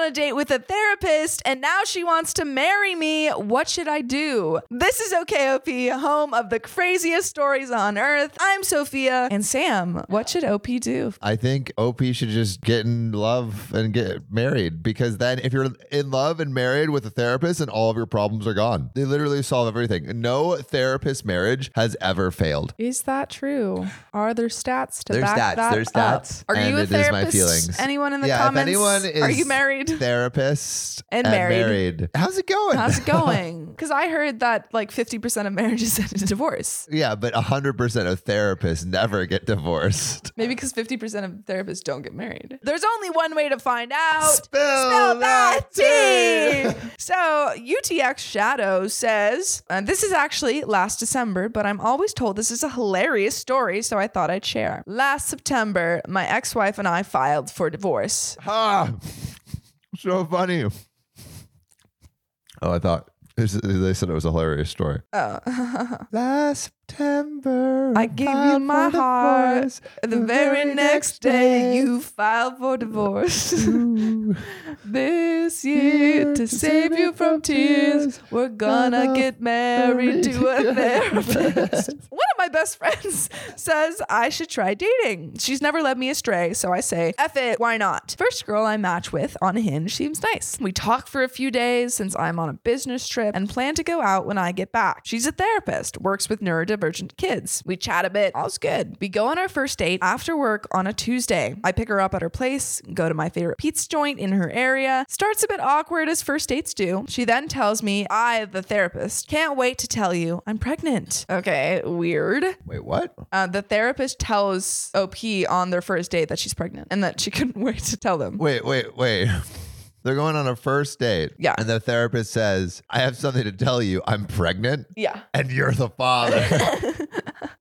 on a date with a therapist and now she wants to marry me. What should I do? This is OKOP, home of the craziest stories on earth. I'm Sophia and Sam. What should OP do? I think OP should just get in love and get married because then if you're in love and married with a therapist and all of your problems are gone, they literally solve everything. No therapist marriage has ever failed. Is that true? Are there stats to There's back stats. that There's stats. up? stats. Are you a it is my therapist? feelings. Anyone in the yeah, comments? if anyone is Are you married? Therapist And married. married. How's it going? How's it going? Because I heard that like 50% of marriages end in divorce. yeah, but 100% of therapists never get divorced. Maybe because 50% of therapists don't get married. There's only one way to find out. Spill, that tea. so UTX Shadow says, and this is actually last December, but I'm always told this is a hilarious story, so I thought I'd share. Last September, my ex-wife and I filed for divorce. Ah, so funny. Oh, I thought they said it was a hilarious story. Oh. Last September, I gave you my heart. The very next day, you filed for divorce. this year, to save you from tears, we're gonna get married to a therapist. One of my best friends says I should try dating. She's never led me astray, so I say, F it, why not? First girl I match with on Hinge seems nice. We talk for a few days since I'm on a business trip and plan to go out when I get back. She's a therapist, works with neurodivergent kids. We chat a bit, all's good. We go on our first date after work on a Tuesday. I pick her up at her place, go to my favorite pizza joint in her area. Starts a bit awkward as first dates do. She then tells me, I, the therapist, can't wait to tell you I'm pregnant. Okay, weird. Wait, what? Uh, the therapist tells OP on their first date that she's pregnant and that she couldn't wait to tell them. Wait, wait, wait. They're going on a first date. Yeah. And the therapist says, I have something to tell you. I'm pregnant. Yeah. And you're the father.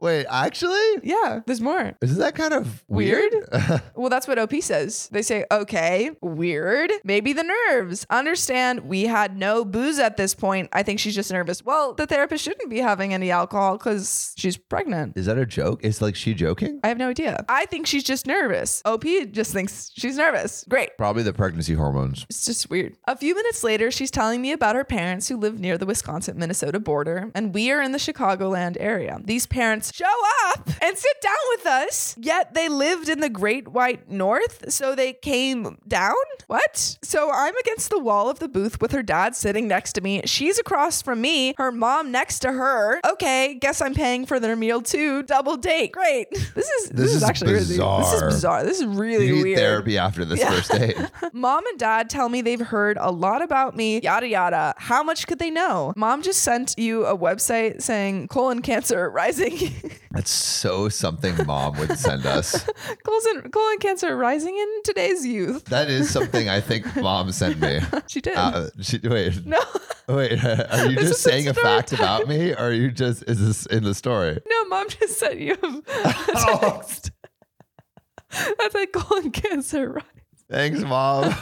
wait, actually? Yeah, there's more. Isn't that kind of Weird? weird? Well, that's what OP says. They say, okay, weird. Maybe the nerves. Understand we had no booze at this point. I think she's just nervous. Well, the therapist shouldn't be having any alcohol because she's pregnant. Is that a joke? Is like she joking? I have no idea. I think she's just nervous. OP just thinks she's nervous. Great. Probably the pregnancy hormones. It's just weird. A few minutes later, she's telling me about her parents who live near the Wisconsin Minnesota border, and we are in the Chicagoland area. These parents show up and sit down with us, yet they lived in the Great White North, so they came down? What? So I'm against the wall of the booth with her dad sitting next to me. She's across from me, her mom next to her. Okay, guess I'm paying for their meal too. Double date. Great. This is this, This is, is actually really- this is bizarre. bizarre. This is really You need weird. therapy after this Yeah. first date. Mom and dad tell me they've heard a lot about me, yada yada. How much could they know? Mom just sent you a website saying colon cancer rising. That's so something mom would send us. colon, colon cancer rising in today's youth. That is something I think mom sent me. She did. Uh, she, wait, no, wait. Are you This just saying a fact time. about me, or are you just is this in the story? no, mom just sent you a Oh. text. That's like colon cancer rising. Thanks, mom.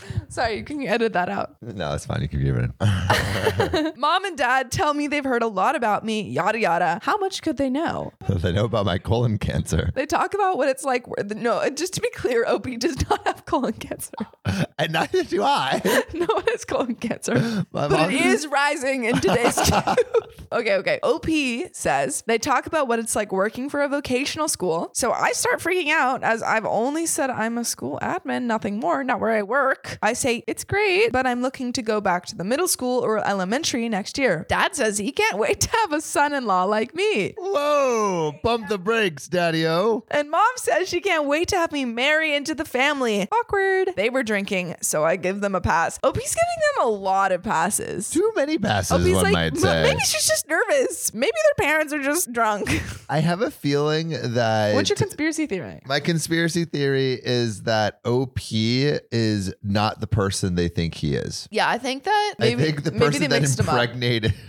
Sorry, can you edit that out. no, it's fine. You can give it. Mom and dad tell me they've heard a lot about me, yada yada. How much could they know? they know about my colon cancer, They talk about what it's like. Where the, no, uh, just to be clear, Opie does not have colon cancer. and neither do I. no one has colon cancer, My but it is rising in today's. Okay, okay. OP says they talk about what it's like working for a vocational school. So I start freaking out as I've only said I'm a school admin, nothing more, not where I work. I say it's great, but I'm looking to go back to the middle school or elementary next year. Dad says he can't wait to have a son-in-law like me. Whoa! Pump the brakes, Daddy-O. And mom says she can't wait to have me marry into the family. Awkward. They were drinking, so I give them a pass. Opie's giving them a lot of passes. Too many passes, Opie's one like, might say. maybe she's just nervous. Maybe their parents are just drunk. I have a feeling that What's your conspiracy theory? my conspiracy theory is that OP is not the person they think he is. Yeah, I think that maybe, I think the person they that mixed them up. impregnated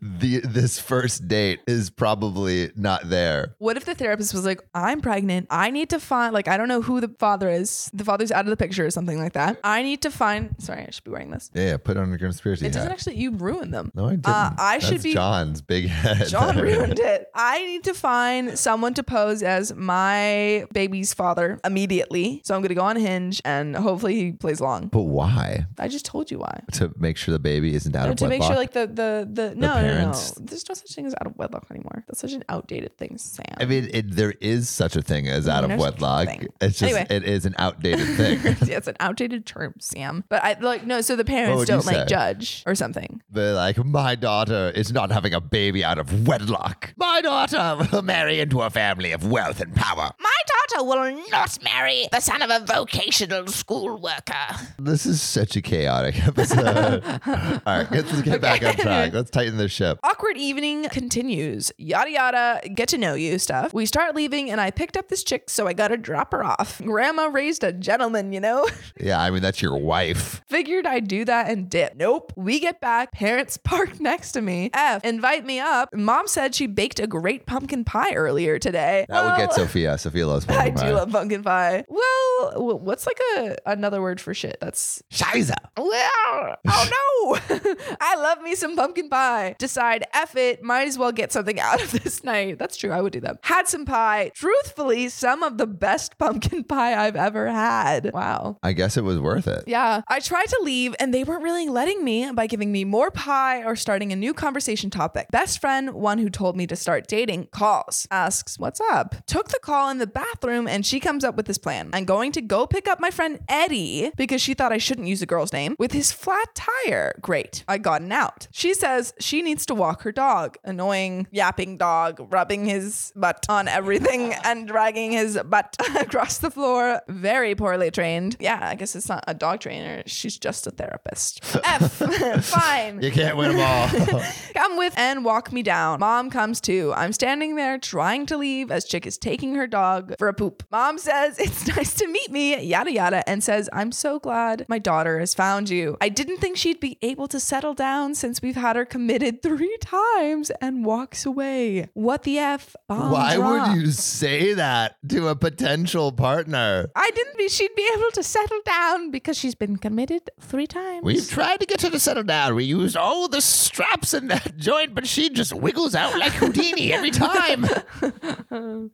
the this first date is probably not there. What if the therapist was like, I'm pregnant. I need to find, like, I don't know who the father is. The father's out of the picture or something like that. I need to find, sorry, I should be wearing this. Yeah, yeah, put on your conspiracy It doesn't actually, you ruined them. no, I didn't. Uh, I should be- John's big head. John ruined it. I need to find someone to pose as my baby's father immediately. So I'm going to go on Hinge and hopefully he plays long. But why? I just told you why. To make sure the baby isn't out No, of to make sure like the the the no no no there's no such thing as out of wedlock anymore. That's such an outdated thing, Sam. I mean, it, there is such a thing as out of there's wedlock. thing. It's just Anyway. it is an outdated thing. yeah, it's an outdated term, Sam. But I like no. So the parents would you don't like say? judge or something. They're like, my daughter is not having a baby out of wedlock. My daughter will marry into a family of wealth and power. My daughter will not marry the son of a vocational school worker. This is such a chaotic episode. All right, let's get back on track. Let's tighten the ship. Awkward evening continues. Yada yada, get to know you stuff. We start leaving, and I picked up this chick, so I gotta drop her off. Grandma raised a gentleman, you know? Yeah, I mean, that's your wife. Figured I'd do that and dip. Nope. We get back, parents park next to me. F, invite me up. Mom said she baked a great pumpkin pie earlier today. That would get Sophia. Sophia loves pumpkin pie. I do love pumpkin pie. Well, what's like a another word for shit? That's Shiza. well, oh no! I love me some pumpkin pie. Decide, F it, might as well get something out of this night. That's true, I would do that. Had some pie. Truthfully, some of the best pumpkin pie I've ever had. Wow. I guess it was worth it. Yeah, I tried to leave and they weren't really letting me by giving me more pie or starting a new conversation topic. Best friend, one who told me to start dating, calls, asks, What's up? Took the call in the bathroom and she comes up with this plan. I'm going to go pick up my friend Eddie because she thought I shouldn't use a girl's name with his flat tire. Great. I gotten out. She says she needs to walk her dog. Annoying, yapping dog, rubbing his butt on everything and dragging his butt across the floor. Very poorly trained. Yeah, I guess it's not a dog trainer. She's just a therapist. F. Fine. You can't win them all. Come with and walk me down. Mom comes too. I'm standing there trying to leave as Chick is taking her dog for a poop. Mom says, It's nice to meet me, yada yada, and says, I'm so glad my daughter has found you. I didn't think she'd be able to settle down since we've had her committed three times and walks away. What the F? Bomb Why drop. would you say that to a potential partner? I didn't be she'd be able to settle down because she's been committed three times. We've tried to get her to settle down. We used all the straps in that joint, but she just wiggles out like Houdini every time.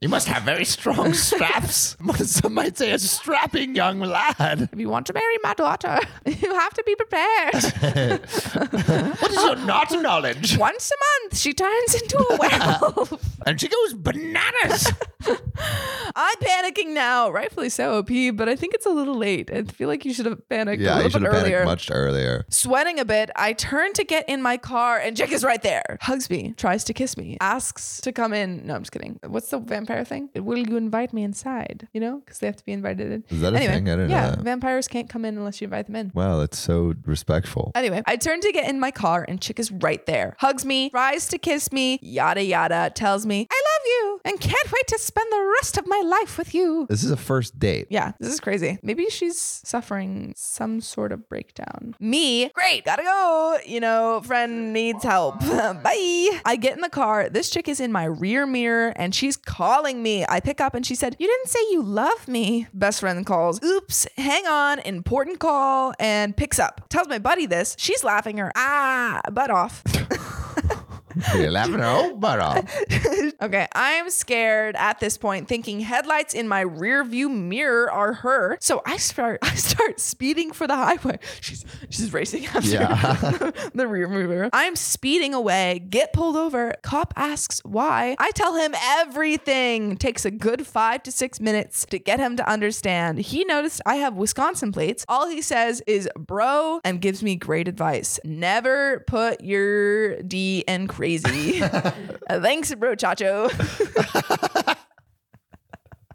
you must have very strong straps. Some might say a strapping young lad. if you want to marry my daughter, you have to be prepared. What is your not knowledge? Once a month, she turns into a werewolf. And she goes bananas. I'm panicking now, rightfully so, OP, but I think it's a little late. I feel like you should have panicked a yeah, you little should bit have earlier. panicked much earlier. Sweating a bit, I turn to get in my car and Jack is right there. Hugs me, tries to kiss me, asks to come in. No, I'm just kidding. What's the vampire thing? Will you invite me inside? You know, because they have to be invited in. Is that a thing? I didn't know yeah, vampires can't come in unless you invite them in. Wow, that's so respectful. Anyway, I turn to get in my car and Chick is right there. Hugs me, tries to kiss me, yada yada, tells me, I love you and can't wait to spend the rest of my life with you. This is a first date. Yeah, this is crazy. Maybe she's suffering some sort of breakdown. Me, great, gotta go. You know, friend needs help. Bye. I get in the car. This chick is in my rear mirror and she's calling me. I pick up and she said, You didn't say you love me. Best friend calls, Oops, hang on, important call, and picks up. Tells my buddy this. She's laughing her ah butt off. You're laughing her whole butt off. Okay, I'm scared at this point, thinking headlights in my rear view mirror are her. So I start I start speeding for the highway. She's she's racing after Yeah. the rear mirror. I'm speeding away, get pulled over. Cop asks why. I tell him everything. Takes a good five to six minutes to get him to understand. He noticed I have Wisconsin plates. All he says is bro and gives me great advice. Never put your D in crazy. Uh, Thanks, bro Chacho.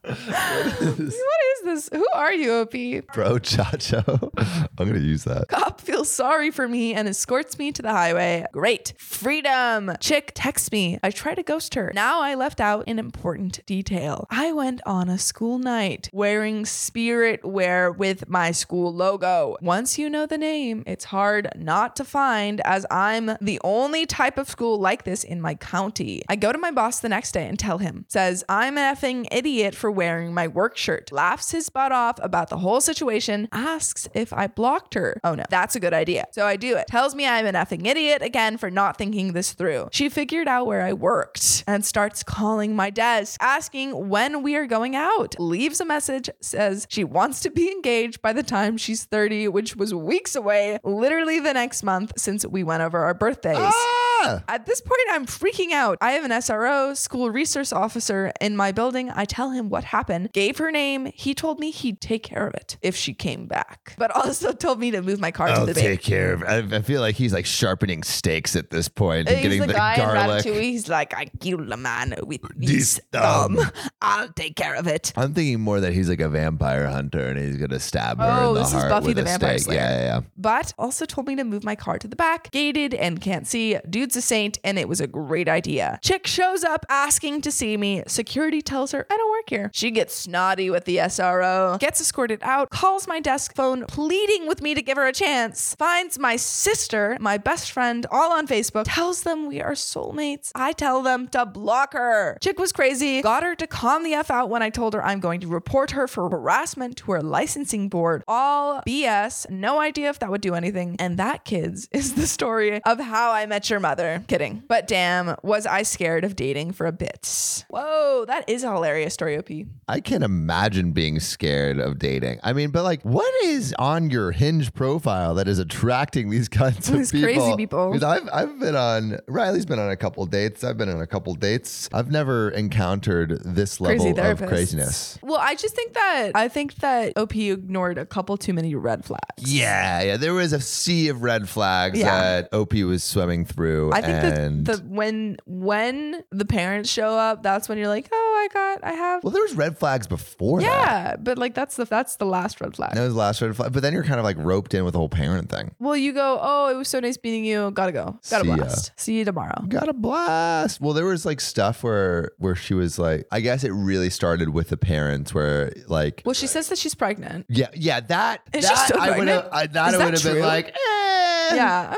what is this? Who are you, OP? Bro Chacho. I'm going to use that. Cop feels sorry for me and escorts me to the highway. Great. Freedom. Chick texts me. I try to ghost her. Now I left out an important detail. I went on a school night wearing spirit wear with my school logo. Once you know the name, it's hard not to find as I'm the only type of school like this in my county. I go to my boss the next day and tell him, says, I'm an effing idiot for wearing my work shirt, laughs his butt off about the whole situation, asks if I blocked her. Oh no, that's a good idea. So I do it. Tells me I'm an effing idiot again for not thinking this through. She figured out where I worked and starts calling my desk, asking when we are going out. Leaves a message, says she wants to be engaged by the time she's 30, which was weeks away, literally the next month since we went over our birthdays. Ah! Ah! At this point, I'm freaking out. I have an SRO, school resource officer in my building. I tell him what happened, gave her name. He told me he'd take care of it if she came back, but also told me to move my car to I'll the take bank. care of I, I feel like he's like sharpening steaks at this point and He's getting the, the, guy garlic. in Ratatouille. He's like, I kill a man with This thumb. thumb." I'll take care of it. I'm thinking more that he's like a vampire hunter and he's gonna stab her Oh, in the this is heart Buffy with the a Vampire stake. Slayer. Yeah, yeah, yeah. But also told me to move my car to the back, gated and can't see. Dude's a saint, and it was a great idea. Chick shows up asking to see me. Security tells her, I don't work here. She gets snotty with the SRO, gets escorted out, calls my desk phone, pleading with me to give her a chance, finds my sister, my best friend, all on Facebook, tells them we are soulmates. I tell them to block her. Chick was crazy, got her to calm the F out when I told her I'm going to report her for harassment to her licensing board. All BS, no idea if that would do anything. And that, kids, is the story of how I met your mother. Kidding. But damn, was I scared of dating for a bit. Whoa, that is a hilarious story, OP. I can't imagine being scared of dating. I mean, but like, what is on your Hinge profile that is attracting these kinds of people? These people? crazy people. 'Cause I've I've been on. Riley's been on a couple dates. I've been on a couple dates. I've never encountered this level of therapists. craziness. Well, I just think that I think that OP ignored a couple too many red flags. Yeah, yeah. There was a sea of red flags Yeah. that OP was swimming through. I think and that the when when the parents show up, that's when you're like, oh, I got, I have. well, there was red flags before that. yeah, but like that's the that's the last red flag. That was the last red flag. But then you're kind of like roped in with the whole parent thing. Well, you go, oh, it was so nice meeting you. Gotta go. Gotta See ya. blast. See you tomorrow. Got a blast. Well, there was like stuff where where she was like, I guess it really started with the parents where like Well, she says that she's pregnant. yeah, yeah, that Is she that still I would have pregnant? I, that Is I that would have been like, eh. Yeah. I'm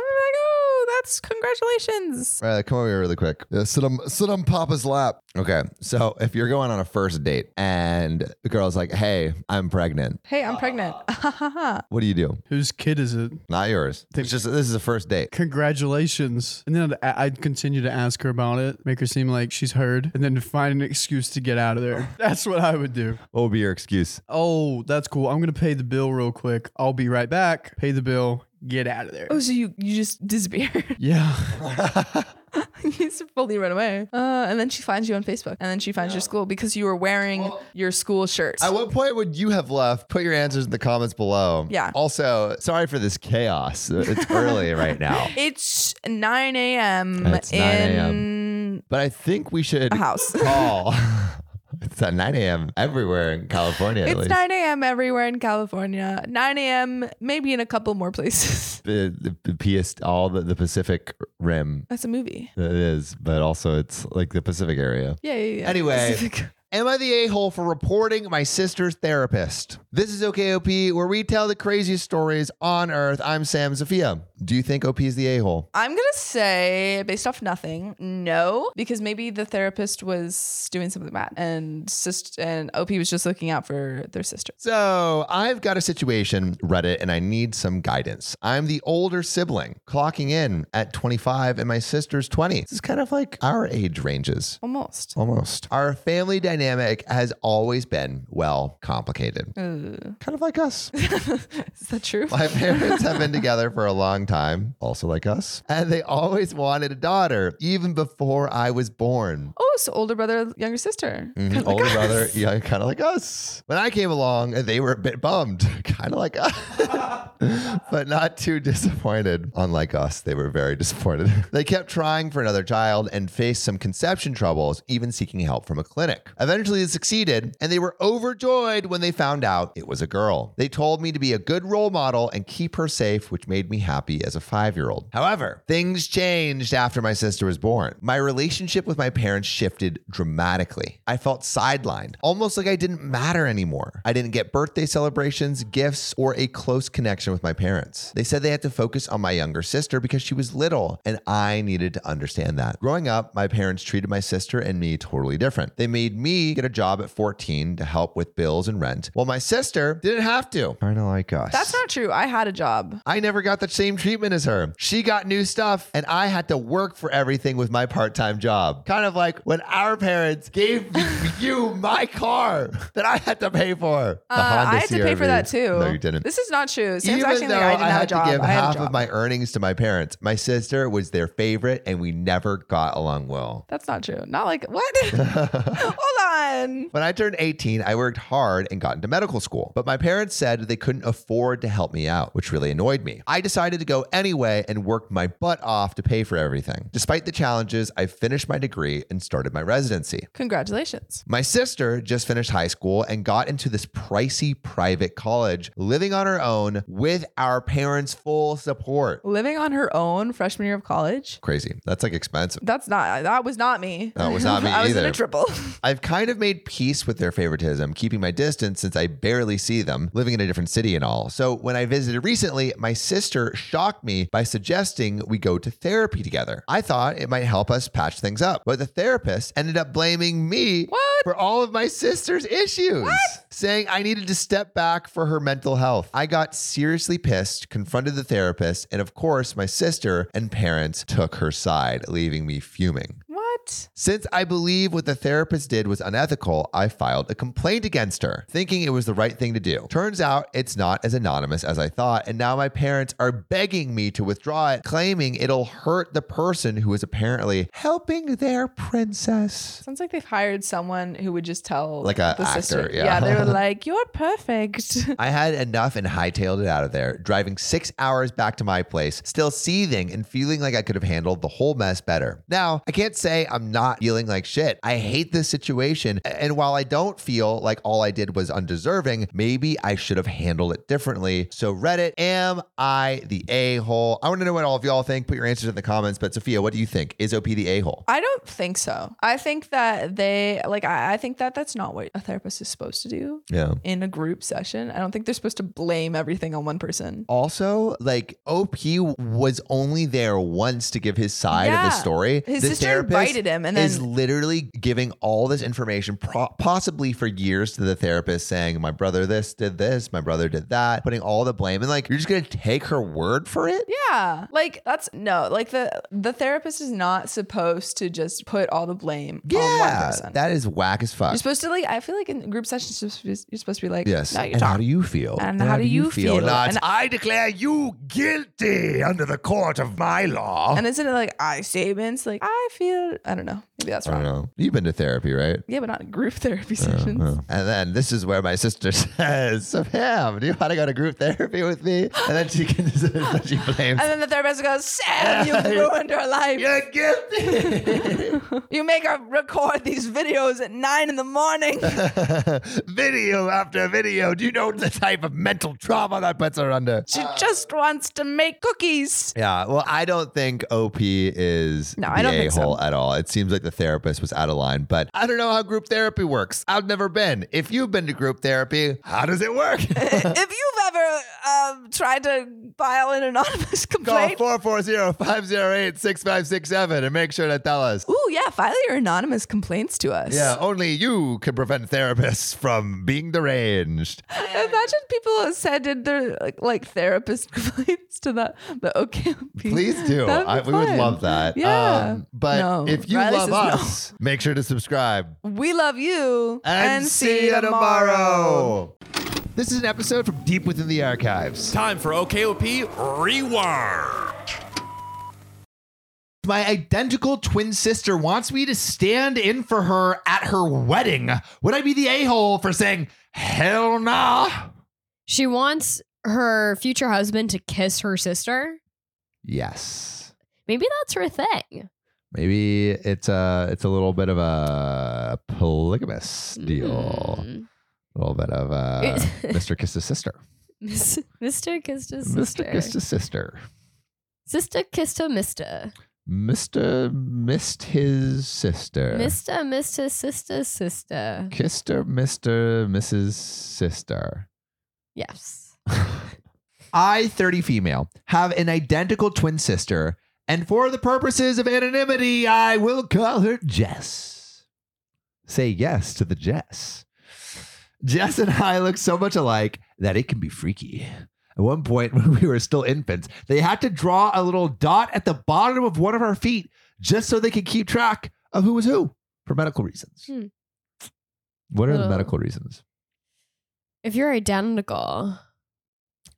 like, congratulations. All right, come over here really quick. Yeah, sit on sit on Papa's lap. Okay, so if you're going on a first date and the girl's like, "Hey, I'm pregnant," Hey, I'm pregnant. what do you do? Whose kid is it? Not yours. It's just this is a first date. Congratulations. And then I'd, I'd continue to ask her about it, make her seem like she's heard, and then to find an excuse to get out of there. That's what I would do. What would be your excuse? Oh, that's cool. I'm going to pay the bill real quick. I'll be right back. Pay the bill. Get out of there. oh, so you you just disappeared. Yeah. you just fully run away. Uh, and then she finds you on Facebook, and then she finds your school because you were wearing your school shirt. At what point would you have left? Put your answers in the comments below. Yeah. Also, sorry for this chaos. It's early right now. It's 9 a.m. It's 9 a.m.. But I think we should a house. call. It's at 9 a.m. everywhere in California. at It's least. 9 a.m. everywhere in California. 9 a.m. maybe in a couple more places. the, the, the PS, all the, the Pacific Rim. That's a movie. It is, but also it's like the Pacific area. Yeah, yeah, yeah. Anyway. Pacific. Am I the a hole for reporting my sister's therapist? This is OKOP, where we tell the craziest stories on earth. I'm Sam Sophia. Do you think OP is the a hole? I'm gonna say, based off nothing, no, because maybe the therapist was doing something bad, and sis- and OP was just looking out for their sister. So I've got a situation, Reddit, and I need some guidance. I'm the older sibling, clocking in at 25, and my sister's 20. This is kind of like our age ranges. Almost. Almost. Our family dynamic has always been, well, complicated. Kind of like us. is that true? My parents have been together for a long time, also like us. And they always wanted a daughter, even before I was born. Oh, so older brother, younger sister. Mhm, like Older us. brother, yeah, kind of like us. When I came along, they were a bit bummed, kind of like us, but not too disappointed. Unlike us, they were very disappointed. They kept trying for another child and faced some conception troubles, even seeking help from a clinic. Eventually, they succeeded, and they were overjoyed when they found out it was a girl. They told me to be a good role model and keep her safe, which made me happy therapy as a five year old. However, things changed after my sister was born. My relationship with my parents shifted dramatically. I felt sidelined, almost like I didn't matter anymore. I didn't get birthday celebrations, gifts, or a close connection with my parents. They said they had to focus on my younger sister because she was little, and I needed to understand that. Growing up, my parents treated my sister and me totally different. They made me get a job at 14 to help with bills and rent, while my sister didn't have to. Kind of like us. That's not true. I had a job. I never got the same treatment as her. She got new stuff, and I had to work for everything with my part time job. Kind of like when our parents gave you my car that I had to pay for. Uh, I had to pay for that too. No, you didn't. This is not true. Sam's Even though I didn't I had to give had half of my earnings to my parents, my sister was their favorite, and we never got along well. That's not true. Not like what? Hold on. When I turned 18, I worked hard and got into medical school, but my parents said they couldn't afford to help me out, which really annoyed me. I decided to go anyway and worked my butt off to pay for everything. Despite the challenges, I finished my degree and started my residency. Congratulations. My sister just finished high school and got into this pricey private college, living on her own with our parents' full support. Living on her own freshman year of college. Crazy. That's like expensive. That's not. That was not me. That was not me I was in either. a triple. I've kind of made peace with their favoritism, keeping my distance since I barely see them, living in a different city and all. So when I visited recently, my sister shocked me by suggesting we go to therapy together. I thought it might help us patch things up, but the therapist ended up blaming me What? for all of my sister's issues, saying I needed to step back for her mental health. I got seriously pissed, confronted the therapist, and of course, my sister and parents took her side, leaving me fuming. what? Since I believe what the therapist did was unethical, I filed a complaint against her, thinking it was the right thing to do. Turns out it's not as anonymous as I thought, and now my parents are begging me to withdraw it, claiming it'll hurt the person who is apparently helping their princess. Sounds like they've hired someone who would just tell Like a the sister. actor, yeah. they were like, "You're perfect." I had enough and hightailed it out of there, driving six hours back to my place, still seething and feeling like I could have handled the whole mess better. Now, I can't say I'm not feeling like shit. I hate this situation. And while I don't feel like all I did was undeserving, maybe I should have handled it differently. So, Reddit, am I the a hole? I want to know what all of y'all think. Put your answers in the comments. But, Sophia, what do you think? Is OP the a hole? I don't think so. I think that they like. I, I think that that's not what a therapist is supposed to do Yeah. in a group session. I don't think they're supposed to blame everything on one person. Also, like OP was only there once to give his side of the story. His The sister therapist invited him, and is literally giving all this information, pro- possibly for years, to the therapist, saying, "My brother this did this, my brother did that," putting all the blame, and like you're just gonna take her word for it. Yeah, like that's no, like the the therapist is not supposed to just put all the blame on one Yeah, person. that is whack as fuck. you're supposed to like. I feel like in group sessions, you're supposed to be, supposed to be like, Yes. And how do you feel? And how do you feel? Not, And- I declare you guilty under the court of my law. and isn't it like I statements? Like I feel. I don't know. Maybe that's I don't wrong. know. You've been to therapy, right? Yeah, but not group therapy Oh, sessions. And then this is where my sister says, So, Pam, do you want to go to group therapy with me? And then she can she blames. And then the therapist goes, Sam, you ruined her life. You're guilty. You make her record these videos at nine in the morning. video after video. Do you know the type of mental trauma that puts her under? She just wants to make cookies. Yeah, well, I don't think OP is No, I don't think so. at all. It seems like the therapist was out of line, but I don't know how group therapy works. I've never been. If you've been to group therapy, how does it work? if you've ever um, tried to file an anonymous Call complaint, 440-508-6567 and make sure to tell us. ooh yeah, file your anonymous complaints to us. Yeah, only you can prevent therapists from being deranged. Imagine people said in their like, like therapist complaints to the the OKLP. Please do. I, we would love that. Um, Yeah. but No. if you Riley love says no. us, make sure to subscribe. We love you And, see you tomorrow. This is an episode from deep within the archives. Time for OKOP Rewind. My identical twin sister wants me to stand in for her at her wedding. Would I be the a hole for saying, hell nah? She wants her future husband to kiss her sister. Yes. Maybe that's her thing. Maybe it's a it's a little bit of a polygamous deal. Mm. A little bit of uh, Mr. Kissed His Sister. Mr. kissed his Mr. sister. Kissed His Sister. Sister kissed her mister. Mr. missed his sister. Mister, mister, sister, sister. Kissed her, Mr. Mrs. Sister. Yes. I, 30 female, have an identical twin sister, and for the purposes of anonymity, I will call her Jess. Say yes to the Jess. Jess and I look so much alike that it can be freaky. At one point, when we were still infants, they had to draw a little dot at the bottom of one of our feet just so they could keep track of who was who for medical reasons. Hmm. What are the medical reasons? If you're identical.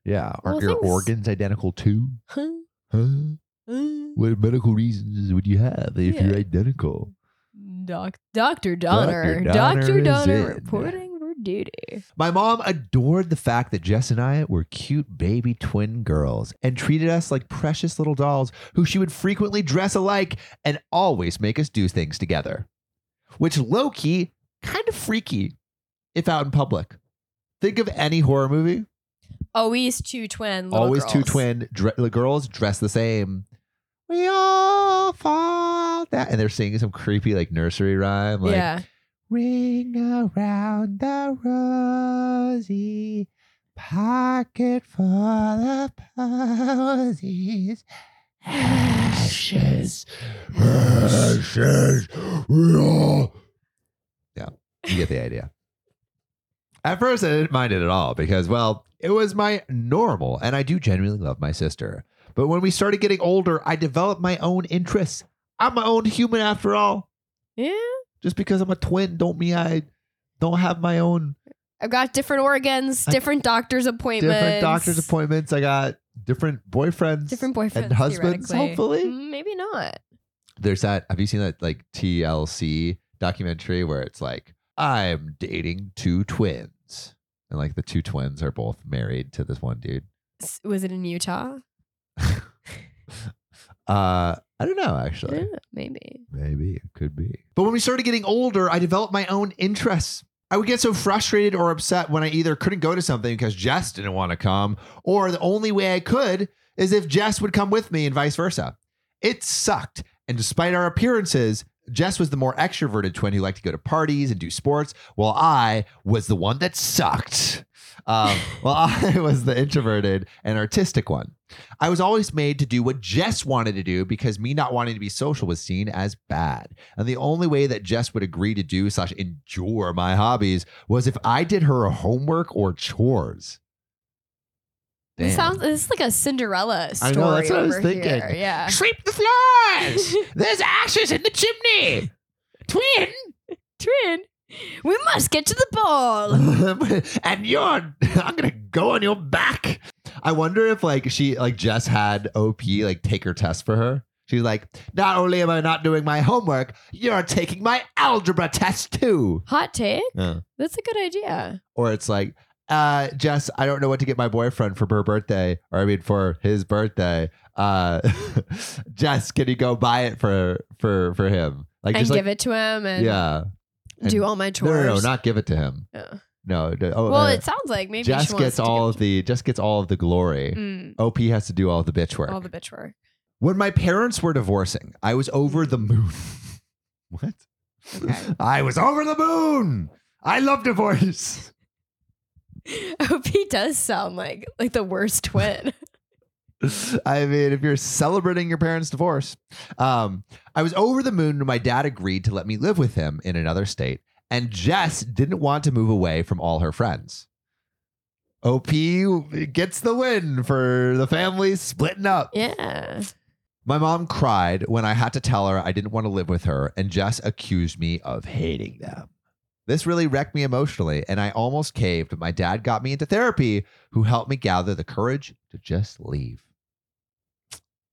Yeah. Aren't Well, your things- organs identical too? Huh? Huh? Uh, What medical reasons would you have if Yeah. you're identical? Doc, Dr. Donner. Donner Dr. is Donner in. reporting for duty. My mom adored the fact that Jess and I were cute baby twin girls and treated us like precious little dolls who she would frequently dress alike and always make us do things together. Which low key, kind of freaky if out in public. Think of any horror movie. Always two twin. Little always two girls. twin dre- the girls dress the same. We all fall down. And they're singing some creepy like nursery rhyme. Like, yeah. Ring around the rosy pocket full of posies. Ashes, ashes, we all. Yeah, you get the idea. At first, I didn't mind it at all because, well, it was my normal, and I do genuinely love my sister. But when we started getting older, I developed my own interests. I'm my own human after all Yeah. just because I'm a twin don't mean I don't have my own I've got different organs, I- different doctor's appointments. different doctor's appointments. I got different boyfriends, Different boyfriends. and husbands. Hopefully, Mm, Maybe not. there's that. Have you seen that like TLC documentary where it's like I'm dating two twins, and like the two twins are both married to this one dude. Was it in Utah? Uh, I don't know actually. don't. Maybe. Maybe it could be. But when we started getting older, I developed my own interests. I would get so frustrated or upset when I either couldn't go to something because Jess didn't want to come, or the only way I could is if Jess would come with me and vice versa. It sucked. And despite our appearances, Jess was the more extroverted twin who liked to go to parties and do sports, while I was the one that sucked. Um, well, I was the introverted and artistic one. I was always made to do what Jess wanted to do because me not wanting to be social was seen as bad. And the only way that Jess would agree to do slash endure my hobbies was if I did her homework or chores. It sounds this is like a Cinderella story. I know, that's what I was thinking. here. Yeah. Sweep the floors! There's ashes in the chimney! Twin! Twin, we must get to the ball. and you're I'm gonna go on your back. I wonder if like she like Jess had OP like take her test for her. She's like, not only am I not doing my homework, you're taking my algebra test too. Hot take. Yeah. That's a good idea. Or it's like, uh, Jess, I don't know what to get my boyfriend for her birthday, or I mean for his birthday. Uh, Jess, can you go buy it for for for him? Like and just give like, it to him and yeah. And- do all my No, chores. no, no, not give it to him. Yeah. No. d- Oh, well, uh, it sounds like maybe Jess she wants gets to all of the Jess gets all of the glory. Mm, OP has to do all the bitch work. all the bitch work. when my parents were divorcing, I was over the moon. what? Okay. I was over the moon. I love divorce. OP does sound like like the worst twin. I mean, if you're celebrating your parents' divorce, um, I was over the moon when my dad agreed to let me live with him in another state, and Jess didn't want to move away from all her friends. OP gets the win for the family splitting up. yeah. My mom cried when I had to tell her I didn't want to live with her, and Jess accused me of hating them. This really wrecked me emotionally, and I almost caved, but my dad got me into therapy, who helped me gather the courage to just leave.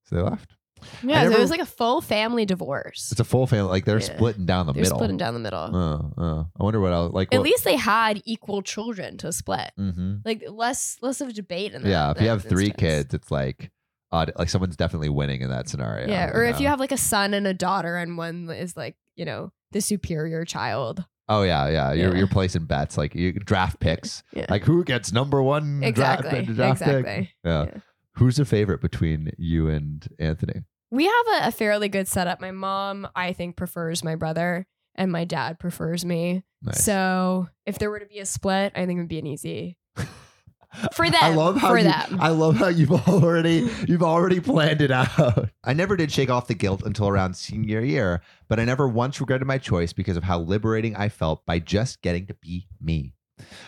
So they left. Yeah, so it was like a full family divorce. It's a full family. Like they're Yeah. splitting down the They're middle. splitting down the middle. Uh, uh, I wonder what else. Like At what, least they had equal children to split. hmm Like less less of a debate in that. Yeah, if you have three instance. kids, it's like, odd, like someone's definitely winning in that scenario. Yeah, or if you have like a son and a daughter, and one is like you know the superior child. Oh yeah, yeah. You're Yeah. you're placing bets like you draft picks. Yeah. Like who gets number one Exactly. draft, draft pick? exactly. Yeah. Yeah. Who's a favorite between you and Anthony? We have a, a fairly good setup. My mom, I think, prefers my brother, and my dad prefers me. Nice. So if there were to be a split, I think it would be an easy for them. I love how for you, them. I love how you've already you've already planned it out. I never did shake off the guilt until around senior year, but I never once regretted my choice because of how liberating I felt by just getting to be me.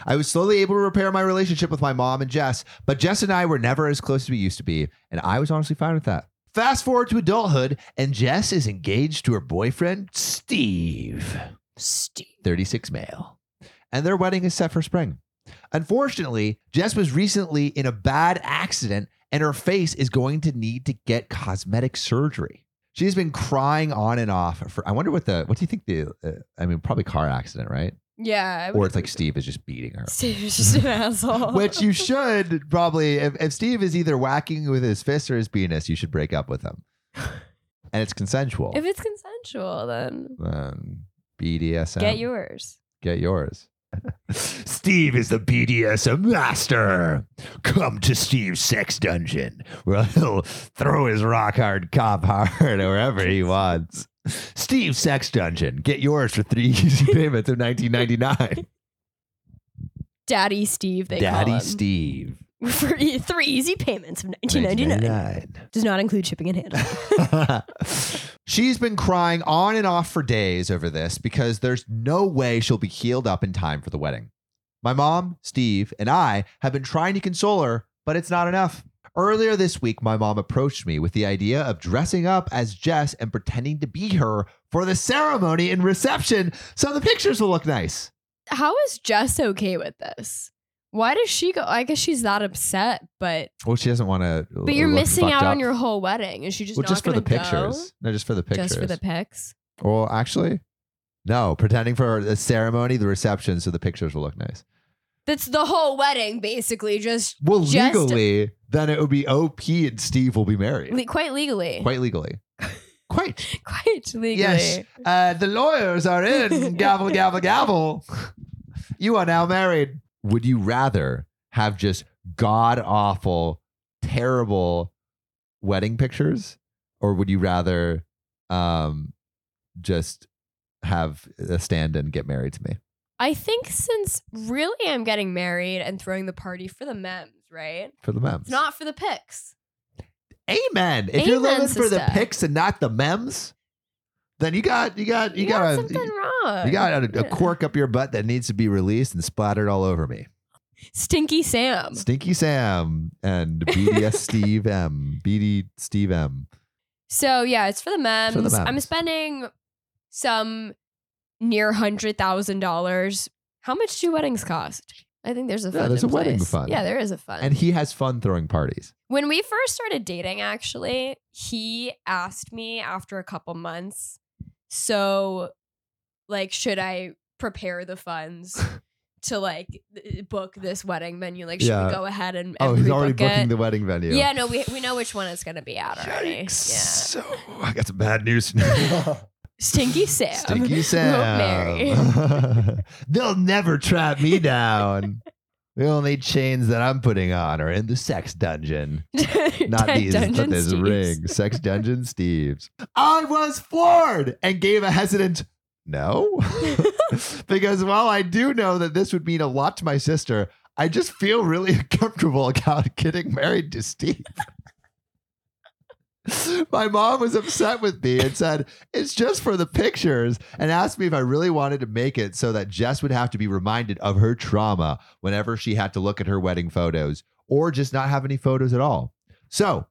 I was slowly able to repair my relationship with my mom and Jess, but Jess and I were never as close as we used to be, and I was honestly fine with that. Fast forward to adulthood, and Jess is engaged to her boyfriend, Steve. Steve. 36 male. And their wedding is set for spring. Unfortunately, Jess was recently in a bad accident and her face is going to need to get cosmetic surgery. She's been crying on and off for I wonder what the what do you think the uh, I mean probably car accident, right? Yeah. I Or it's like. Steve is just beating her. Steve's just an asshole. Which you should probably if, if Steve is either whacking with his fist or his penis, you should break up with him. And it's consensual. if it's consensual, then um, BDSM. get yours. Get yours. Steve is the BDSM master. Come to Steve's sex dungeon where he'll throw his rock hard cop hard wherever he wants. Steve's sex dungeon. Get yours for three easy payments of nineteen ninety nine. Daddy Steve, they call Daddy him. Steve. For e- three easy payments of 1999. Does not include shipping and handling. She's been crying on and off for days over this because there's no way she'll be healed up in time for the wedding. My mom, Steve, and I have been trying to console her, but it's not enough. Earlier this week, my mom approached me with the idea of dressing up as Jess and pretending to be her for the ceremony and reception so the pictures will look nice. How is Jess okay with this? Why does she go? I guess she's that upset, but Well, she doesn't want to. but you're missing out on your whole wedding. Is she just Well, not just for the gonna pictures. go? No, just for the pictures. Just for the pics. Well, actually, no. Pretending for the ceremony, the reception, so the pictures will look nice. That's the whole wedding, basically. Just Well, Just- legally, then it would be OP and Steve will be married. le- quite legally, Quite legally. Quite. quite legally. Yes. Uh, the lawyers are in. gavel, gavel, gavel. You are now married. Would you rather have just god awful, terrible wedding pictures? Or would you rather um, just have a stand and get married to me? I think since really I'm getting married and throwing the party for the mems, right? For the mems. It's not for the pics. Amen. If you're Amen, living for the pics and not the mems, then you got you got you, You, got, got a something wrong. you got a, a cork up your butt that needs to be released and splattered all over me. Stinky Sam. Stinky Sam and BDS Steve M. BD Steve M. So yeah, it's for the mems. For the I'm spending some near hundred thousand dollars. How much do weddings cost? I think there's a Yeah, there's a wedding place. fund. Yeah, there is a fund. And he has fun throwing parties. when we first started dating, actually, he asked me after a couple months, so like, should I prepare the funds to like book this wedding venue? Like, should Yeah. we go ahead and, oh, and Oh, he's already pre-book booking it? the wedding venue. Yeah, no, we we know which one it's gonna be at already. Yeah. So I got some bad news. Stinky Sam. Stinky Wrote Mary. Sam. They'll never trap me down. The only chains that I'm putting on are in the sex dungeon. Not these, but this Steves. ring. Sex dungeon Steve's. I was floored and gave a hesitant no. because while I do know that this would mean a lot to my sister, I just feel really uncomfortable about getting married to Steve. My mom was upset with me and said, It's just for the pictures, and asked me if I really wanted to make it so that Jess would have to be reminded of her trauma whenever she had to look at her wedding photos or just not have any photos at all. So,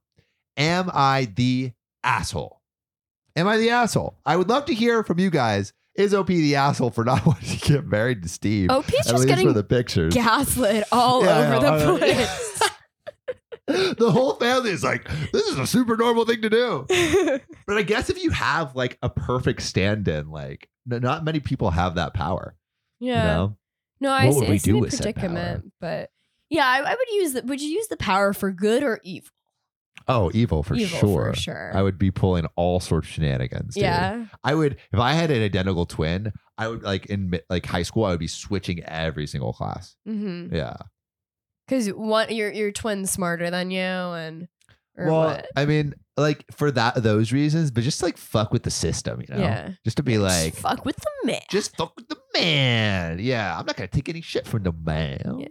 am I the asshole? Am I the asshole? I would love to hear from you guys. Is OP the asshole for not wanting to get married to Steve? OP's just getting for the pictures. gaslit all Yeah, over the know, I know. place. the whole family is like, this is a super normal thing to do. But I guess if you have like a perfect stand-in, like n- not many people have that power. yeah. You know? No, I What see, would we do with predicament, but yeah, I, I would use the. Would you use the power for good or evil? Oh, evil for evil sure. for sure. I would be pulling all sorts of shenanigans. dude. yeah, I would if I had an identical twin. I would like in like high school. I would be switching every single class. hmm Yeah, Because one, your your twin's smarter than you, and well, what? I mean, like for that those reasons, but just like fuck with the system, you know? Yeah. Just to be like, Just fuck with the man. just fuck with the man. Yeah, I'm not gonna take any shit from the man. Yeah.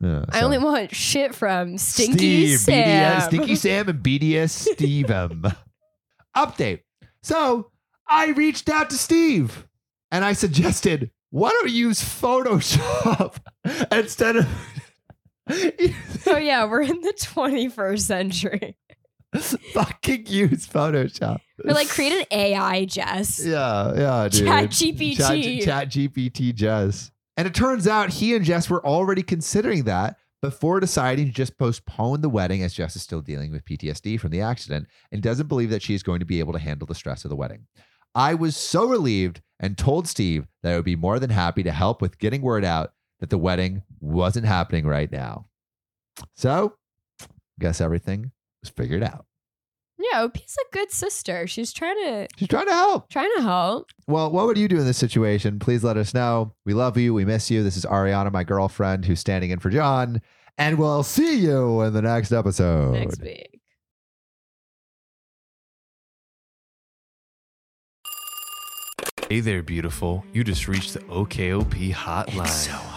Yeah, I so- only want shit from Stinky Steve, Sam. BDS, Stinky Sam and BDS Steve. Update. So I reached out to Steve and I suggested, why don't we use Photoshop instead of oh yeah, we're in the 21st century. fucking use Photoshop? We're like create an AI, Jess. Yeah, yeah, dude. Chat GPT. Chat, Chat GPT Jess. And it turns out he and Jess were already considering that before deciding to just postpone the wedding as Jess is still dealing with PTSD from the accident and doesn't believe that she is going to be able to handle the stress of the wedding. I was so relieved and told Steve that I would be more than happy to help with getting word out that the wedding wasn't happening right now. So, guess everything was figured out. Yeah, OP's a good sister. She's trying to She's trying to help. trying to help. Well, what would you do in this situation? Please let us know. We love you. We miss you. This is Ariana, my girlfriend, who's standing in for John. And we'll see you in the next episode. next week. Hey there, beautiful. You just reached the OKOP hotline.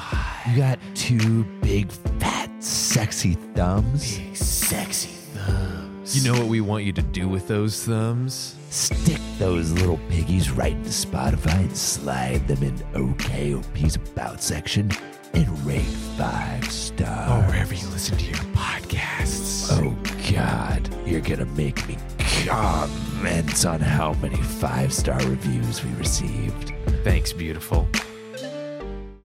You got two big, fat, sexy thumbs. Big, sexy thumbs. You know what we want you to do with those thumbs? Stick those little piggies right into Spotify and slide them in OKOP's About section and rate five stars. Or wherever you listen to your podcasts. Oh God, you're gonna make me comment on how many five star reviews we received. Thanks, beautiful.